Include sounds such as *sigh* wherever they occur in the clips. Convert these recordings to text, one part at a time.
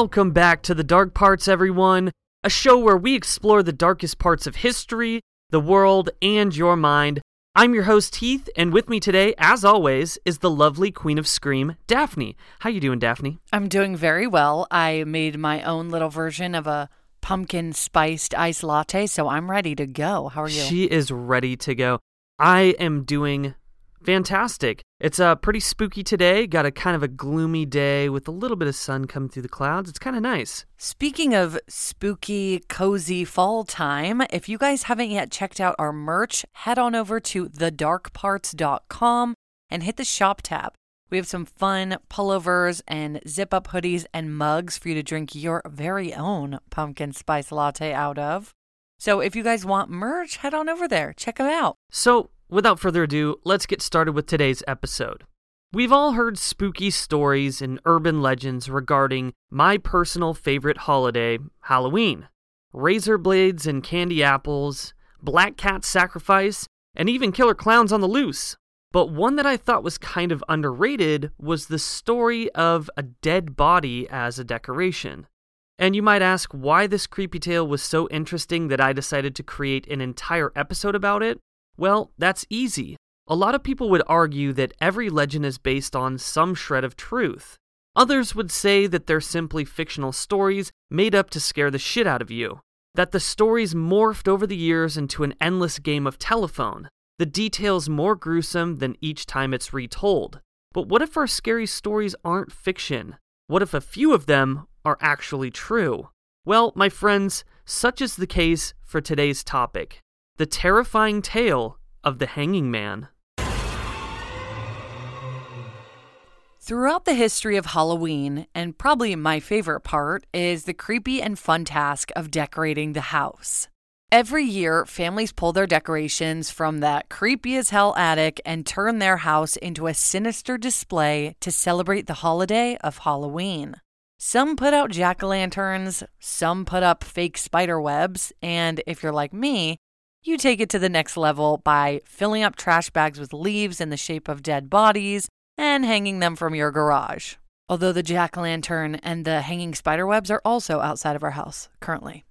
Welcome back to The Dark Parts, everyone, a show where we explore the darkest parts of history, the world, and your mind. I'm your host Heath, and with me today, as always, is the lovely Queen of Scream, Daphne. How you doing, Daphne? I'm doing very well. I made my own little version of a pumpkin spiced iced latte, so I'm ready to go. How are you? She is ready to go. I am doing fantastic. It's uh, pretty spooky today. Got a kind of a gloomy day with a little bit of sun coming through the clouds. It's kind of nice. Speaking of spooky, cozy fall time, if you guys haven't yet checked out our merch, head on over to thedarkparts.com and hit the shop tab. We have some fun pullovers and zip up hoodies and mugs for you to drink your very own pumpkin spice latte out of. So if you guys want merch, head on over there. Check them out. So, without further ado, let's get started with today's episode. We've all heard spooky stories and urban legends regarding my personal favorite holiday, Halloween. Razor blades and candy apples, black cat sacrifice, and even killer clowns on the loose. But one that I thought was kind of underrated was the story of a dead body as a decoration. And you might ask why this creepy tale was so interesting that I decided to create an entire episode about it. Well, that's easy. A lot of people would argue that every legend is based on some shred of truth. Others would say that they're simply fictional stories made up to scare the shit out of you. That the stories morphed over the years into an endless game of telephone. The details more gruesome than each time it's retold. But what if our scary stories aren't fiction? What if a few of them are actually true? Well, my friends, such is the case for today's topic the terrifying tale of the hanging man. Throughout the history of Halloween, and probably my favorite part, is the creepy and fun task of decorating the house. Every year, families pull their decorations from that creepy as hell attic and turn their house into a sinister display to celebrate the holiday of Halloween. Some put out jack o' lanterns, some put up fake spider webs, and if you're like me, you take it to the next level by filling up trash bags with leaves in the shape of dead bodies and hanging them from your garage. Although the jack lantern and the hanging spider webs are also outside of our house currently.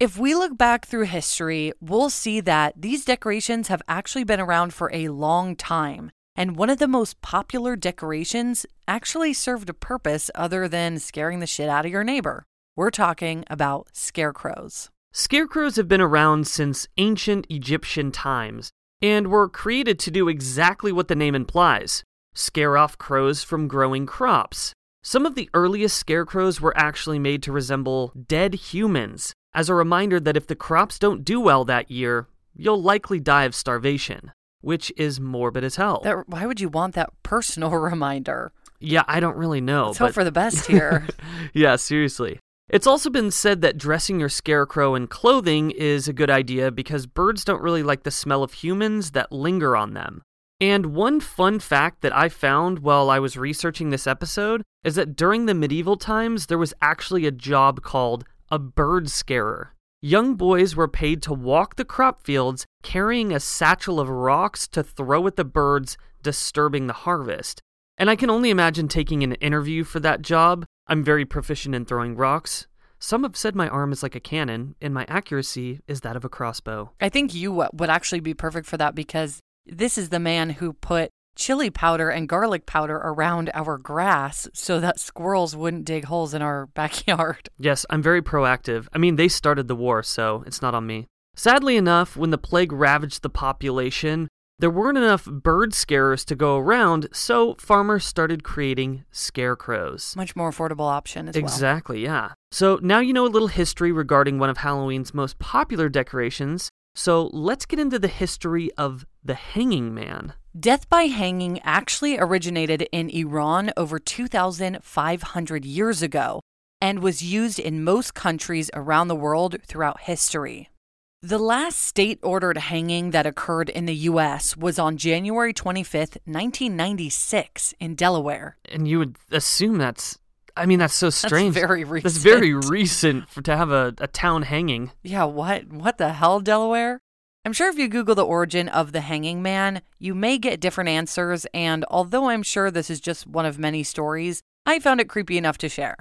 If we look back through history, we'll see that these decorations have actually been around for a long time. And one of the most popular decorations actually served a purpose other than scaring the shit out of your neighbor. We're talking about scarecrows. Scarecrows have been around since ancient Egyptian times and were created to do exactly what the name implies scare off crows from growing crops. Some of the earliest scarecrows were actually made to resemble dead humans, as a reminder that if the crops don't do well that year, you'll likely die of starvation, which is morbid as hell. That, why would you want that personal *laughs* reminder? yeah, I don't really know. Let's hope for the best here. *laughs* yeah, seriously. It's also been said that dressing your scarecrow in clothing is a good idea because birds don't really like the smell of humans that linger on them. And one fun fact that I found while I was researching this episode is that during the medieval times, there was actually a job called a bird scarer. Young boys were paid to walk the crop fields carrying a satchel of rocks to throw at the birds disturbing the harvest. And I can only imagine taking an interview for that job. I'm very proficient in throwing rocks. Some have said my arm is like a cannon, and my accuracy is that of a crossbow. I think you would actually be perfect for that because this is the man who put chili powder and garlic powder around our grass so that squirrels wouldn't dig holes in our *laughs* backyard. Yes, I'm very proactive. I mean, they started the war, so it's not on me. Sadly enough, when the plague ravaged the population, there weren't enough bird scarers to go around, so farmers started creating scarecrows. Much more affordable option as well. Exactly, yeah. So now you know a little history regarding one of Halloween's most popular decorations. So let's get into the history of the hanging man. Death by hanging actually originated in Iran over 2,500 years ago and was used in most countries around the world throughout history. The last state ordered hanging that occurred in the U.S. was on January 25th, 1996, in Delaware. And you would assume that's, I mean, that's so strange. That's very recent. That's very recent for, to have a, a town hanging. Yeah, what? What the hell, Delaware? I'm sure if you Google the origin of the hanging man, you may get different answers, and although I'm sure this is just one of many stories, I found it creepy enough to share.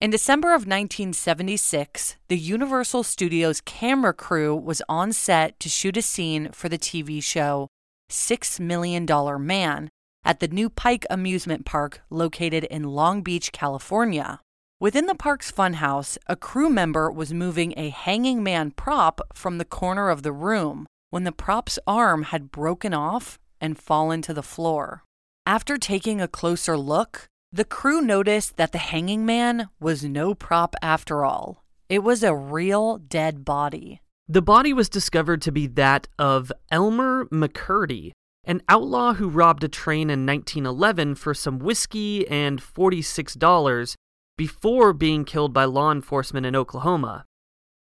In December of 1976, the Universal Studios camera crew was on set to shoot a scene for the TV show Six Million Dollar Man at the Nu-Pike Amusement Park located in Long Beach, California. Within the park's funhouse, a crew member was moving a hanging man prop from the corner of the room when the prop's arm had broken off and fallen to the floor. After taking a closer look, the crew noticed that the hanging man was no prop after all. It was a real dead body. The body was discovered to be that of Elmer McCurdy, an outlaw who robbed a train in 1911 for some whiskey and $46 before being killed by law enforcement in Oklahoma.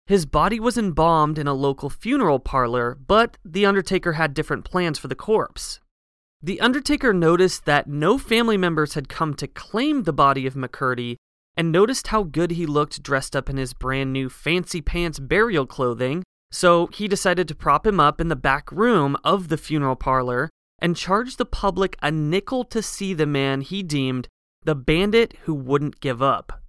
His body was embalmed in a local funeral parlor, but the Undertaker had different plans for the corpse. The Undertaker noticed that no family members had come to claim the body of McCurdy and noticed how good he looked dressed up in his brand new fancy pants burial clothing, so he decided to prop him up in the back room of the funeral parlor and charge the public a nickel to see the man he deemed the bandit who wouldn't give up.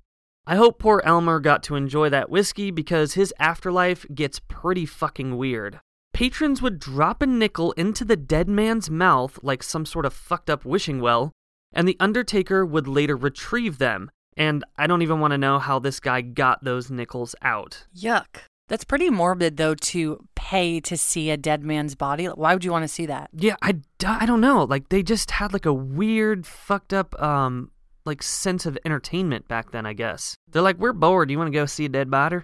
I hope poor Elmer got to enjoy that whiskey because his afterlife gets pretty fucking weird. Patrons would drop a nickel into the dead man's mouth like some sort of fucked up wishing well, and the Undertaker would later retrieve them. And I don't even want to know how this guy got those nickels out. Yuck. That's pretty morbid, though, to pay to see a dead man's body. Why would you want to see that? Yeah, I, I don't know. Like, they just had like a weird, fucked up, um, like sense of entertainment back then, I guess. They're like, we're bored. You want to go see a dead body?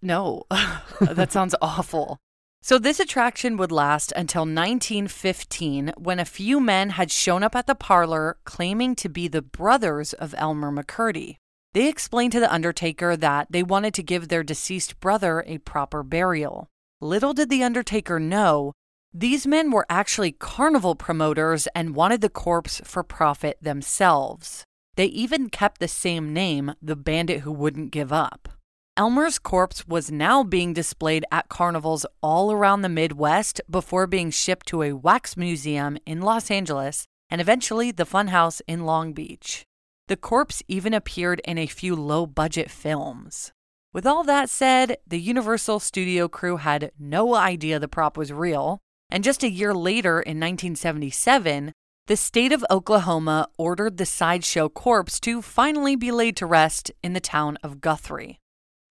No, *laughs* that sounds awful. So, this attraction would last until 1915 when a few men had shown up at the parlor claiming to be the brothers of Elmer McCurdy. They explained to the Undertaker that they wanted to give their deceased brother a proper burial. Little did the Undertaker know, these men were actually carnival promoters and wanted the corpse for profit themselves. They even kept the same name, the bandit who wouldn't give up. Elmer's corpse was now being displayed at carnivals all around the Midwest before being shipped to a wax museum in Los Angeles and eventually the Funhouse in Long Beach. The corpse even appeared in a few low budget films. With all that said, the Universal studio crew had no idea the prop was real, and just a year later in 1977, the state of Oklahoma ordered the sideshow corpse to finally be laid to rest in the town of Guthrie.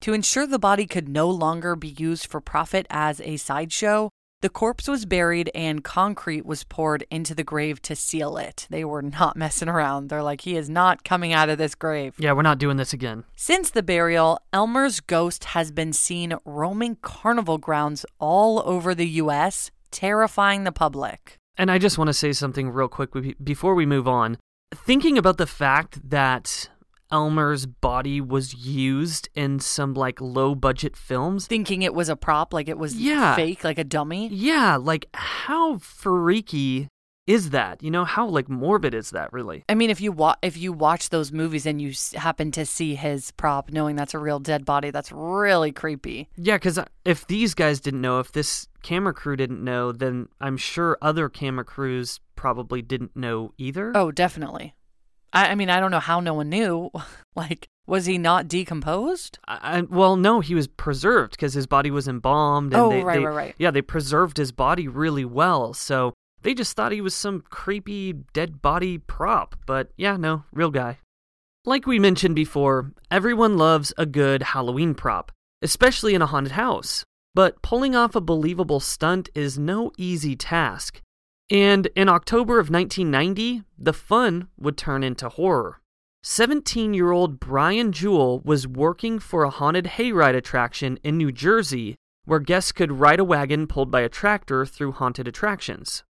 To ensure the body could no longer be used for profit as a sideshow, the corpse was buried and concrete was poured into the grave to seal it. They were not *laughs* messing around. They're like, he is not coming out of this grave. Yeah, we're not doing this again. Since the burial, Elmer's ghost has been seen roaming carnival grounds all over the U.S., terrifying the public. And I just want to say something real quick before we move on. Thinking about the fact that Elmer's body was used in some like low budget films. Thinking it was a prop, like it was yeah. fake, like a dummy. Yeah, like how freaky is that? You know, how like morbid is that really? I mean, if you wa- if you watch those movies and you happen to see his prop, knowing that's a real dead body, that's really creepy. Yeah, because uh, if these guys didn't know, if this camera crew didn't know, then I'm sure other camera crews probably didn't know either. Oh, definitely. I, I mean, I don't know how no one knew. *laughs* like, was he not decomposed? I, I, well, no, he was preserved because his body was embalmed. And oh, they, right, they, right, right. Yeah, they preserved his body really well. So they just thought he was some creepy dead body prop, but yeah, no, real guy. Like we mentioned before, everyone loves a good Halloween prop, especially in a haunted house. But pulling off a believable stunt is no easy task. And in October of 1990, the fun would turn into horror. 17 year old Brian Jewell was working for a haunted hayride attraction in New Jersey where guests could ride a wagon pulled by a tractor through haunted attractions.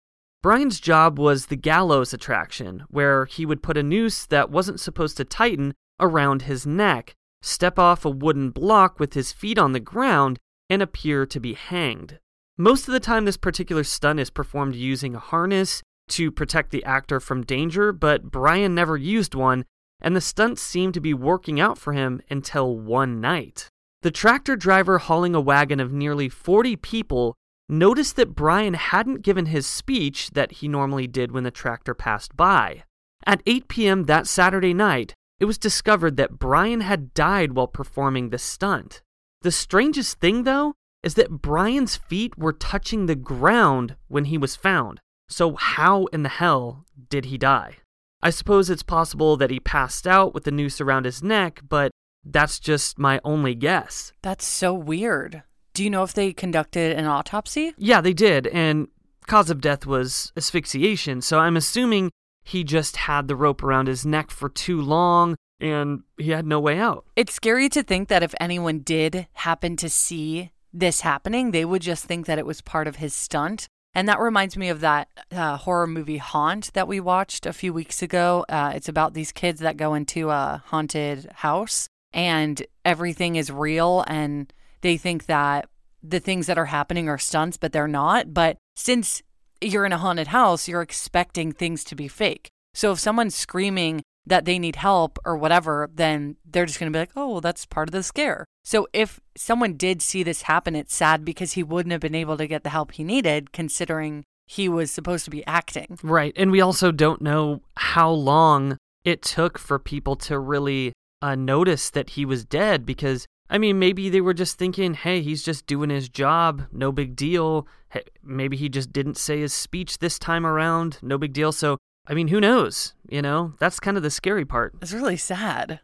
Brian's job was the gallows attraction, where he would put a noose that wasn't supposed to tighten around his neck, step off a wooden block with his feet on the ground, and appear to be hanged. Most of the time, this particular stunt is performed using a harness to protect the actor from danger, but Brian never used one, and the stunts seemed to be working out for him until one night. The tractor driver hauling a wagon of nearly 40 people noticed that Brian hadn't given his speech that he normally did when the tractor passed by. At 8 p.m. that Saturday night, it was discovered that Brian had died while performing the stunt. The strangest thing, though, is that Brian's feet were touching the ground when he was found. So, how in the hell did he die? I suppose it's possible that he passed out with the noose around his neck, but that's just my only guess. That's so weird. Do you know if they conducted an autopsy? Yeah, they did, and cause of death was asphyxiation, so I'm assuming he just had the rope around his neck for too long and he had no way out. It's scary to think that if anyone did happen to see this happening, they would just think that it was part of his stunt. And that reminds me of that uh, horror movie Haunt that we watched a few weeks ago. Uh, it's about these kids that go into a haunted house and everything is real and they think that the things that are happening are stunts, but they're not. But since you're in a haunted house, you're expecting things to be fake. So if someone's screaming that they need help or whatever, then they're just going to be like, oh, well, that's part of the scare. So if someone did see this happen, it's sad because he wouldn't have been able to get the help he needed, considering he was supposed to be acting. Right. And we also don't know how long it took for people to really uh, notice that he was dead because. I mean, maybe they were just thinking, hey, he's just doing his job, no big deal. Hey, maybe he just didn't say his speech this time around, no big deal. So I mean, who knows? You know, that's kind of the scary part. It's really sad.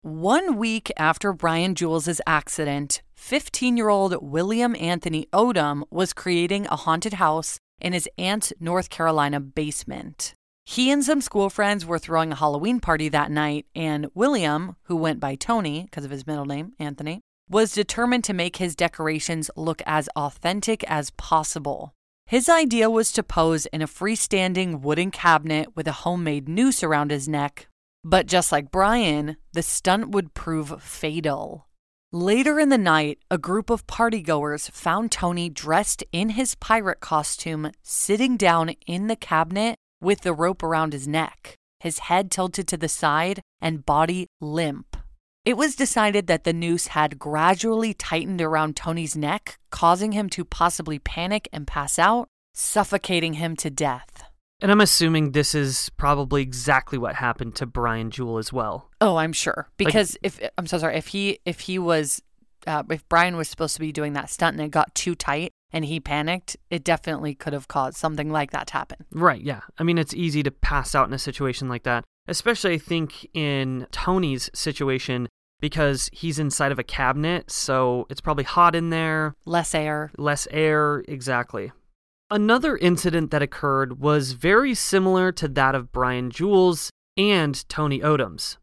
One week after Brian Jewell's accident, 15 year old William Anthony Odom was creating a haunted house in his aunt's North Carolina basement. He and some school friends were throwing a Halloween party that night, and William, who went by Tony because of his middle name, Anthony, was determined to make his decorations look as authentic as possible. His idea was to pose in a freestanding wooden cabinet with a homemade noose around his neck. But just like Brian, the stunt would prove fatal. Later in the night, a group of partygoers found Tony dressed in his pirate costume, sitting down in the cabinet with the rope around his neck, his head tilted to the side and body limp. It was decided that the noose had gradually tightened around Tony's neck, causing him to possibly panic and pass out, suffocating him to death. And I'm assuming this is probably exactly what happened to Brian Jewell as well. Oh, I'm sure. Because like, if I'm so sorry, if he if he was uh, if Brian was supposed to be doing that stunt and it got too tight and he panicked, it definitely could have caused something like that to happen. Right, yeah. I mean, it's easy to pass out in a situation like that. Especially, I think, in Tony's situation, because he's inside of a cabinet, so it's probably hot in there. Less air. Less air, exactly. Another incident that occurred was very similar to that of Brian Jewell's and Tony Odoms.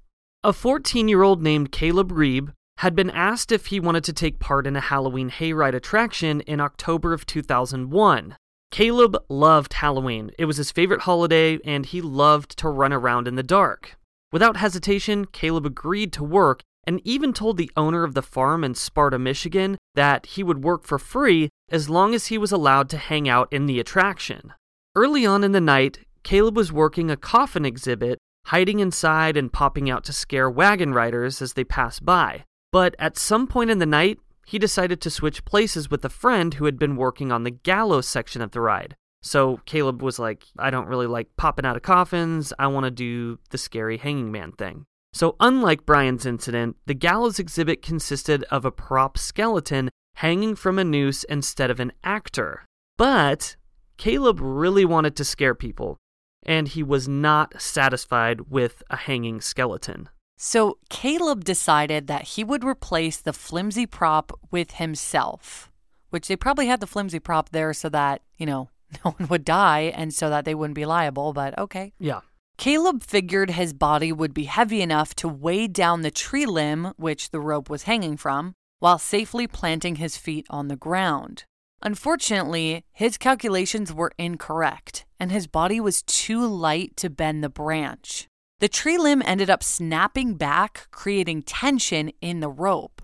A 14 year old named Caleb Reeb had been asked if he wanted to take part in a Halloween hayride attraction in October of 2001. Caleb loved Halloween. It was his favorite holiday, and he loved to run around in the dark. Without hesitation, Caleb agreed to work and even told the owner of the farm in Sparta, Michigan, that he would work for free as long as he was allowed to hang out in the attraction. Early on in the night, Caleb was working a coffin exhibit, hiding inside and popping out to scare wagon riders as they passed by. But at some point in the night, he decided to switch places with a friend who had been working on the gallows section of the ride. So Caleb was like, I don't really like popping out of coffins. I want to do the scary hanging man thing. So, unlike Brian's incident, the gallows exhibit consisted of a prop skeleton hanging from a noose instead of an actor. But Caleb really wanted to scare people, and he was not satisfied with a hanging skeleton. So, Caleb decided that he would replace the flimsy prop with himself, which they probably had the flimsy prop there so that, you know, *laughs* no one would die and so that they wouldn't be liable, but okay. Yeah. Caleb figured his body would be heavy enough to weigh down the tree limb, which the rope was hanging from, while safely planting his feet on the ground. Unfortunately, his calculations were incorrect, and his body was too light to bend the branch. The tree limb ended up snapping back, creating tension in the rope.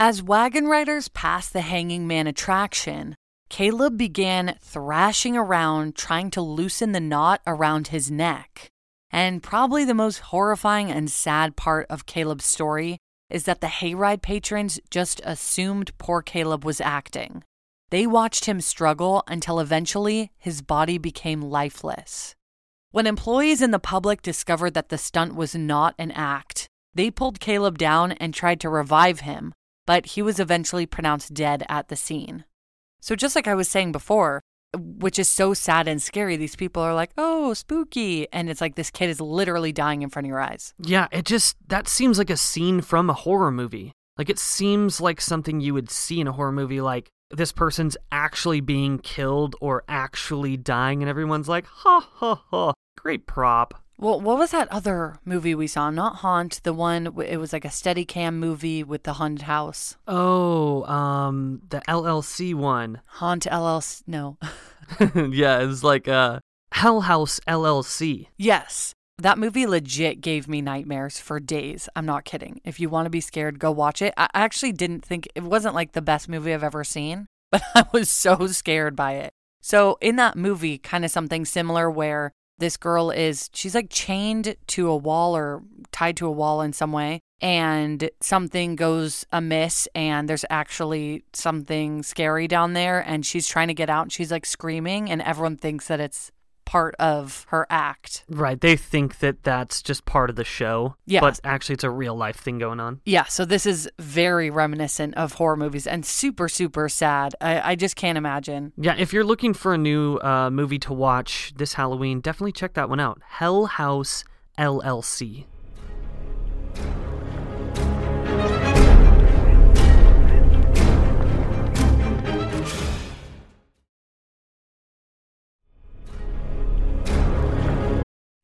As wagon riders passed the hanging man attraction, Caleb began thrashing around trying to loosen the knot around his neck. And probably the most horrifying and sad part of Caleb's story is that the hayride patrons just assumed poor Caleb was acting. They watched him struggle until eventually his body became lifeless. When employees and the public discovered that the stunt was not an act, They pulled Caleb down and tried to revive him, but he was eventually pronounced dead at the scene. So, just like I was saying before, which is so sad and scary, these people are like, oh, spooky. And it's like this kid is literally dying in front of your eyes. Yeah, it just, that seems like a scene from a horror movie. Like, it seems like something you would see in a horror movie, like, this person's actually being killed or actually dying, and everyone's like, ha ha ha, great prop. Well, what was that other movie we saw? Not Haunt, the one it was like a steady cam movie with the haunted house. Oh, um, the LLC one. Haunt LLC. No. *laughs* yeah, it was like uh Hell House LLC. Yes. That movie legit gave me nightmares for days. I'm not kidding. If you want to be scared, go watch it. I actually didn't think it wasn't like the best movie I've ever seen, *laughs* but I was so scared by it. So, in that movie, kind of something similar where this girl is she's like chained to a wall or tied to a wall in some way and something goes amiss and there's actually something scary down there and she's trying to get out and she's like screaming and everyone thinks that it's part of her act. Right. They think that that's just part of the show. Yeah. But actually, it's a real life thing going on. Yeah. So this is very reminiscent of horror movies and super, super sad. I, I just can't imagine. Yeah. If you're looking for a new uh, movie to watch this Halloween, definitely check that one out Hell House LLC.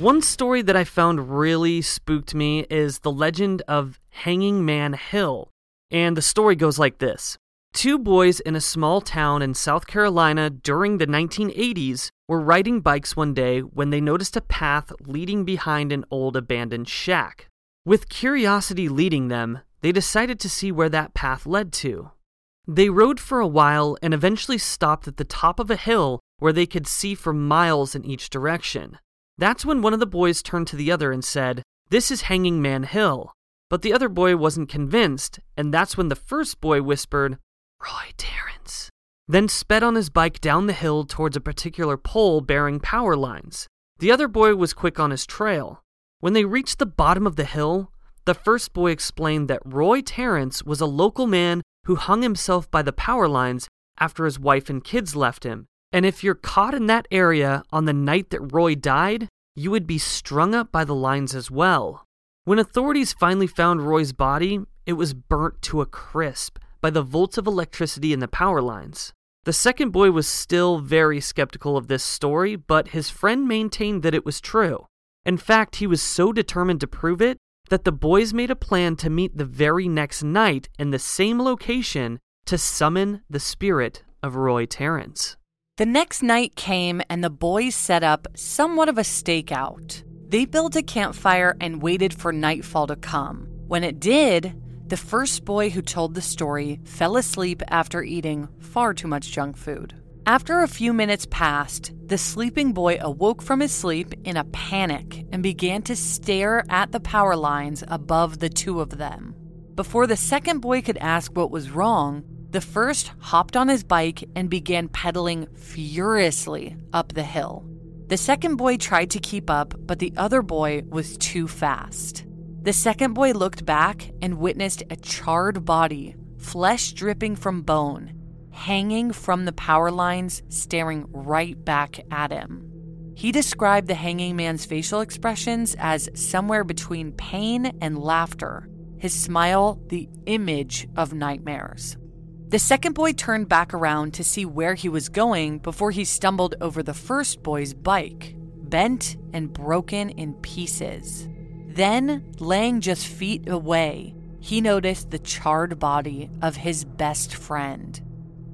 One story that I found really spooked me is the legend of Hanging Man Hill. And the story goes like this Two boys in a small town in South Carolina during the 1980s were riding bikes one day when they noticed a path leading behind an old abandoned shack. With curiosity leading them, they decided to see where that path led to. They rode for a while and eventually stopped at the top of a hill where they could see for miles in each direction. That's when one of the boys turned to the other and said, This is Hanging Man Hill. But the other boy wasn't convinced, and that's when the first boy whispered, Roy Terrence. Then sped on his bike down the hill towards a particular pole bearing power lines. The other boy was quick on his trail. When they reached the bottom of the hill, the first boy explained that Roy Terrence was a local man who hung himself by the power lines after his wife and kids left him and if you're caught in that area on the night that Roy died, you would be strung up by the lines as well. When authorities finally found Roy's body, it was burnt to a crisp by the volts of electricity in the power lines. The second boy was still very skeptical of this story, but his friend maintained that it was true. In fact, he was so determined to prove it that the boys made a plan to meet the very next night in the same location to summon the spirit of Roy Terrence. The next night came and the boys set up somewhat of a stakeout. They built a campfire and waited for nightfall to come. When it did, the first boy who told the story fell asleep after eating far too much junk food. After a few minutes passed, the sleeping boy awoke from his sleep in a panic and began to stare at the power lines above the two of them. Before the second boy could ask what was wrong, the first hopped on his bike and began pedaling furiously up the hill. The second boy tried to keep up, but the other boy was too fast. The second boy looked back and witnessed a charred body, flesh dripping from bone, hanging from the power lines, staring right back at him. He described the hanging man's facial expressions as somewhere between pain and laughter, his smile, the image of nightmares. The second boy turned back around to see where he was going before he stumbled over the first boy's bike, bent and broken in pieces. Then, laying just feet away, he noticed the charred body of his best friend.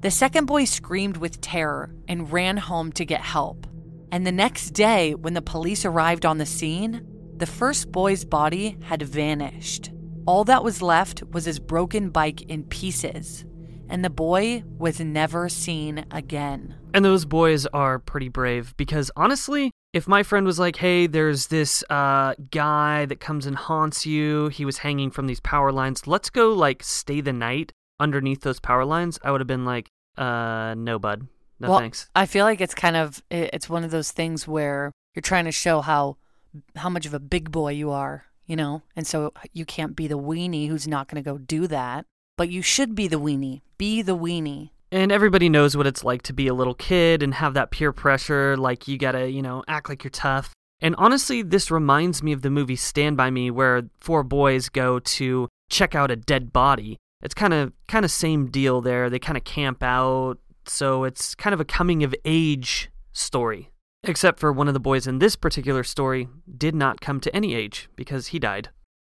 The second boy screamed with terror and ran home to get help. And the next day, when the police arrived on the scene, the first boy's body had vanished. All that was left was his broken bike in pieces, and the boy was never seen again. And those boys are pretty brave because honestly, if my friend was like, hey, there's this uh, guy that comes and haunts you, he was hanging from these power lines, let's go like stay the night underneath those power lines, I would have been like, uh, no, bud. No well, thanks. I feel like it's kind of it's one of those things where you're trying to show how how much of a big boy you are, you know? And so you can't be the weenie who's not going to go do that, but you should be the weenie. Be the weenie. And everybody knows what it's like to be a little kid and have that peer pressure, like you gotta, you know, act like you're tough. And honestly, this reminds me of the movie Stand By Me, where four boys go to check out a dead body. It's kind of kind of same deal there. They kind of camp out, so it's kind of a coming of age story. Except for one of the boys in this particular story did not come to any age because he died.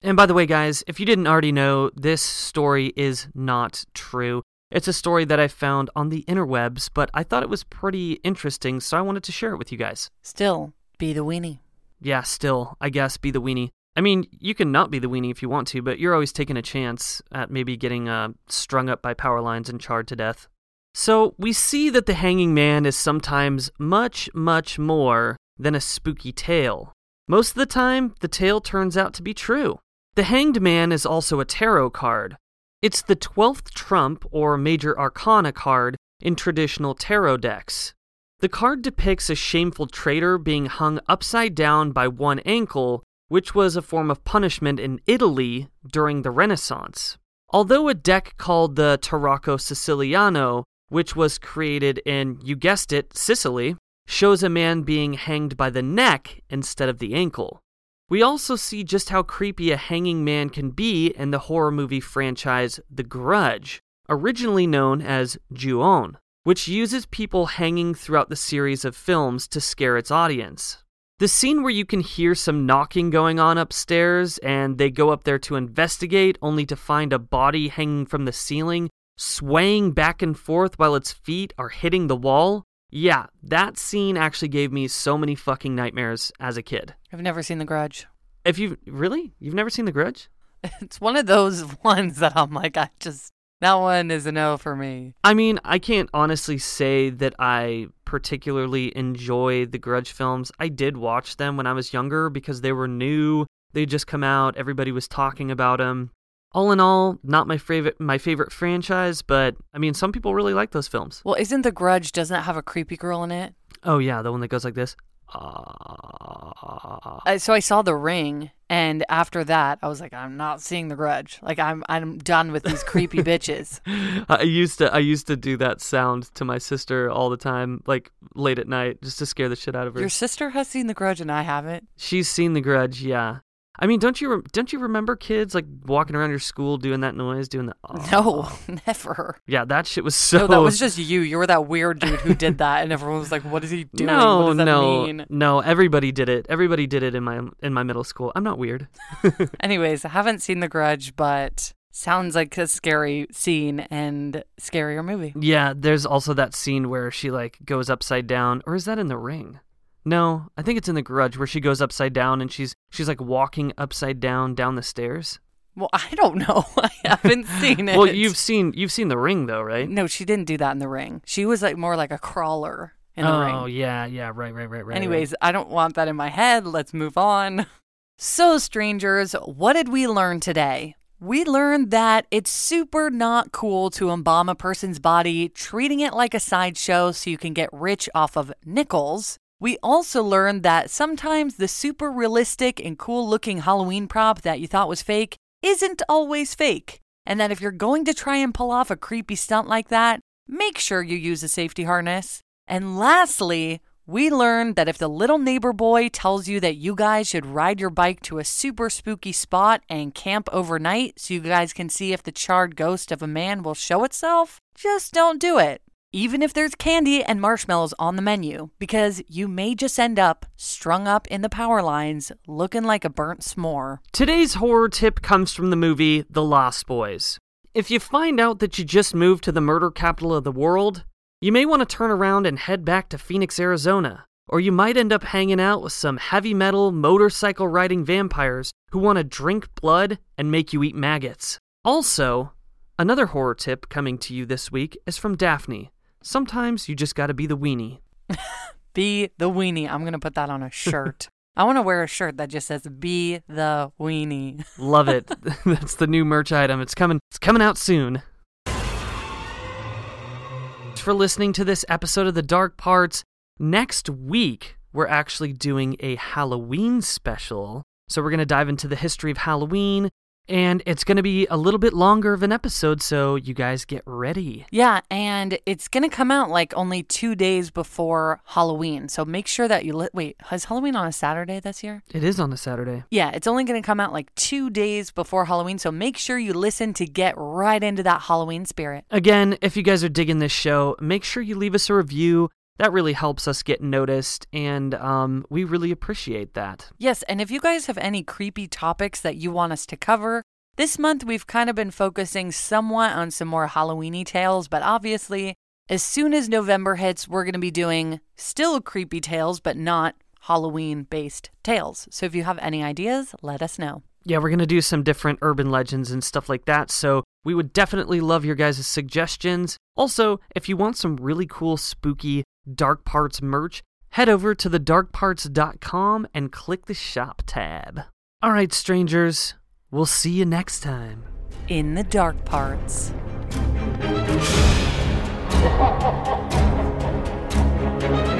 And by the way, guys, if you didn't already know, this story is not true. It's a story that I found on the interwebs, but I thought it was pretty interesting, so I wanted to share it with you guys. Still, be the weenie. Yeah, still, I guess, be the weenie. I mean, you can not be the weenie if you want to, but you're always taking a chance at maybe getting uh, strung up by power lines and charred to death. So we see that the hanging man is sometimes much, much more than a spooky tale. Most of the time, the tale turns out to be true. The hanged man is also a tarot card, it's the 12th trump or major arcana card in traditional tarot decks. The card depicts a shameful traitor being hung upside down by one ankle, which was a form of punishment in Italy during the Renaissance. Although a deck called the Tarocco Siciliano, which was created in, you guessed it, Sicily, shows a man being hanged by the neck instead of the ankle. We also see just how creepy a hanging man can be in the horror movie franchise The Grudge, originally known as Ju-On, which uses people hanging throughout the series of films to scare its audience. The scene where you can hear some knocking going on upstairs and they go up there to investigate only to find a body hanging from the ceiling, swaying back and forth while its feet are hitting the wall, yeah, that scene actually gave me so many fucking nightmares as a kid. I've never seen The Grudge. If you really, you've never seen The Grudge? *laughs* It's one of those *laughs* ones that I'm like, I just that one is a no for me. I mean, I can't honestly say that I particularly enjoy the Grudge films. I did watch them when I was younger because they were new. They just come out, everybody was talking about them all in all, not my favorite my favorite franchise, but I mean, some people really like those films. Well, isn't The Grudge doesn't it have a creepy girl in it? Oh yeah, the one that goes like this. Uh, so I saw The Ring, and after that, I was like, I'm not seeing The Grudge. Like I'm I'm done with these creepy bitches. *laughs* I used to I used to do that sound to my sister all the time, like late at night, just to scare the shit out of her. Your sister has seen The Grudge, and I haven't. She's seen The Grudge, yeah. I mean, don't you re- don't you remember kids like walking around your school doing that noise, doing that? *laughs* Oh. No, *laughs* never. Yeah, that shit was so. No, that was just you. You were that weird dude who did that, and everyone was like, "What is he *laughs* doing? No, no, mean? no. Everybody did it. Everybody did it in my in my middle school. I'm not weird. Anyways, I haven't seen The Grudge, but sounds like a scary scene and scarier movie. Yeah, there's also that scene where she like goes upside down, or is that in The Ring? No, I think it's in the Grudge where she goes upside down and she's she's like walking upside down down the stairs. Well, I don't know. *laughs* I haven't seen *laughs* it. well, you've seen you've seen the Ring though, right? No, she didn't do that in the Ring. She was like more like a crawler in the oh, ring. Oh yeah, yeah, right, right, right, right. Anyways, right. I don't want that in my head. Let's move on. So, strangers, what did we learn today? We learned that it's super not cool to embalm a person's body, treating it like a sideshow so you can get rich off of nickels. We also learned that sometimes the super realistic and cool looking Halloween prop that you thought was fake isn't always fake. And that if you're going to try and pull off a creepy stunt like that, make sure you use a safety harness. And lastly, we learned that if the little neighbor boy tells you that you guys should ride your bike to a super spooky spot and camp overnight so you guys can see if the charred ghost of a man will show itself, just don't do it even if there's candy and marshmallows on the menu, because you may just end up strung up in the power lines looking like a burnt s'more. Today's horror tip comes from the movie The Lost Boys. If you find out that you just moved to the murder capital of the world, you may want to turn around and head back to Phoenix, Arizona. or you might end up hanging out with some heavy metal motorcycle riding vampires who want to drink blood and make you eat maggots. Also, another horror tip coming to you this week is from Daphne. Sometimes you just gotta be the weenie. *laughs* Be the weenie. I'm going to put that on a shirt. I want to wear a shirt that just says "Be the weenie." *laughs* Love it. *laughs* That's the new merch item. It's coming. It's coming out soon. For listening to this episode of The Dark Parts, next week we're actually doing a Halloween special. So we're going to dive into the history of Halloween, and it's going to be a little bit longer of an episode, so you guys get ready. Yeah, and it's going to come out like only two days before Halloween. So make sure that you li- wait. Is Halloween on a Saturday this year? It is on a Saturday. Yeah, it's only going to come out like two days before Halloween. So make sure you listen to get right into that Halloween spirit. Again, if you guys are digging this show, make sure you leave us a review. That really helps us get noticed, and um, we really appreciate that. Yes, and if you guys have any creepy topics that you want us to cover, this month we've kind of been focusing somewhat on some more Halloweeny tales, but obviously, as soon as November hits, we're going to be doing still creepy tales, but not Halloween based tales. So if you have any ideas, let us know. Yeah, we're going to do some different urban legends and stuff like that, so we would definitely love your guys' suggestions. Also, if you want some really cool, spooky Dark Parts merch, head over to thedarkparts.com and click the shop tab. All right, strangers, we'll see you next time. In the Dark Parts. *laughs*